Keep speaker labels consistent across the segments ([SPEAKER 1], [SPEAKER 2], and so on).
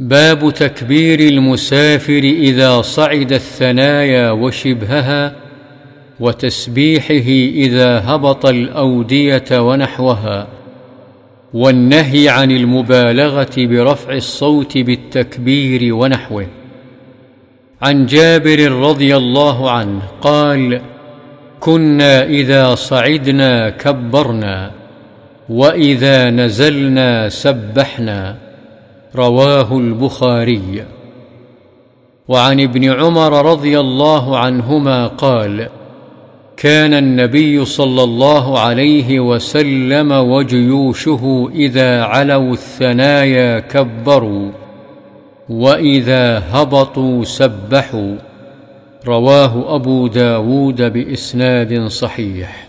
[SPEAKER 1] باب تكبير المسافر إذا صعد الثنايا وشبهها وتسبيحه إذا هبط الأودية ونحوها والنهي عن المبالغة برفع الصوت بالتكبير ونحوه. عن جابر رضي الله عنه قال كنا إذا صعدنا كبرنا وإذا نزلنا سبحنا رواه البخاري. وعن ابن عمر رضي الله عنهما قال كان النبي صلى الله عليه وسلم وجيوشه إذا علوا الثنايا كبروا وإذا هبطوا سبحوا. رواه أبو داود بإسناد صحيح.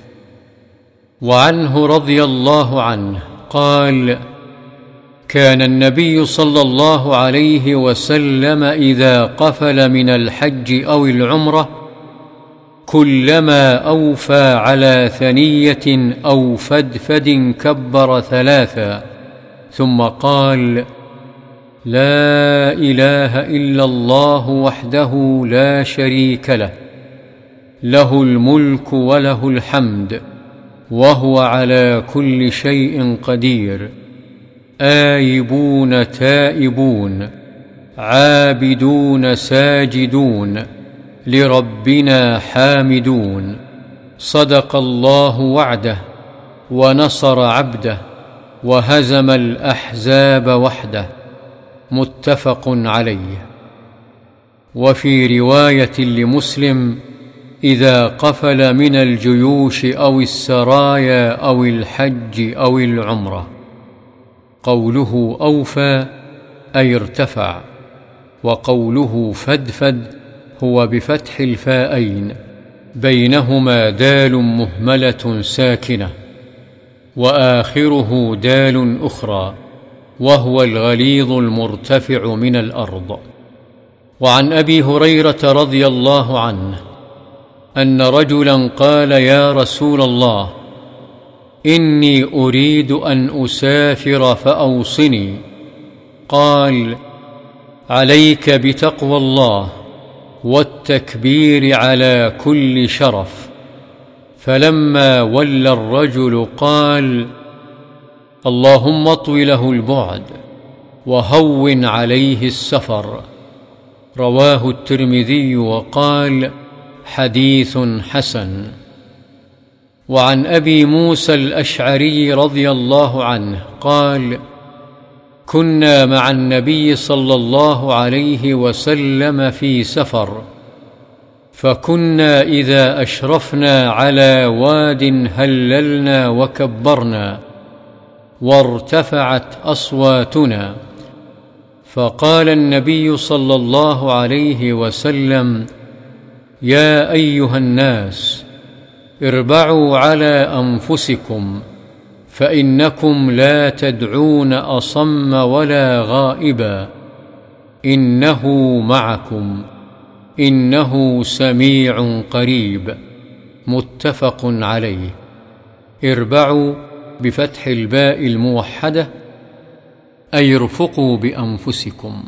[SPEAKER 1] وعنه رضي الله عنه قال كان النبي صلى الله عليه وسلم إذا قفل من الحج أو العمرة كلما أوفى على ثنية أو فدفد كبر ثلاثا ثم قال لا إله إلا الله وحده لا شريك له له الملك وله الحمد وهو على كل شيء قدير. آيبون تائبون عابدون ساجدون لربنا حامدون. صدق الله وعده ونصر عبده وهزم الأحزاب وحده. متفق عليه. وفي رواية لمسلم إذا قفل من الجيوش أو السرايا أو الحج أو العمرة. قوله أوفى أي ارتفع وقوله فدفد هو بفتح الفاءين بينهما دال مهملة ساكنة وآخره دال أخرى وهو الغليظ المرتفع من الأرض. وعن أبي هريرة رضي الله عنه أن رجلا قال يا رسول الله إني أريد أن أسافر فأوصني. قال عليك بتقوى الله والتكبير على كل شرف. فلما ولى الرجل قال اللهم اطو له البعد وهون عليه السفر. رواه الترمذي وقال حديث حسن. وعن أبي موسى الأشعري رضي الله عنه قال كنا مع النبي صلى الله عليه وسلم في سفر فكنا إذا أشرفنا على واد هللنا وكبرنا وارتفعت أصواتنا فقال النبي صلى الله عليه وسلم يا أيها الناس اربعوا على أنفسكم فإنكم لا تدعون أصم ولا غائبا. إنه معكم إنه سميع قريب. متفق عليه. اربعوا بفتح الباء الموحدة أي ارفقوا بأنفسكم.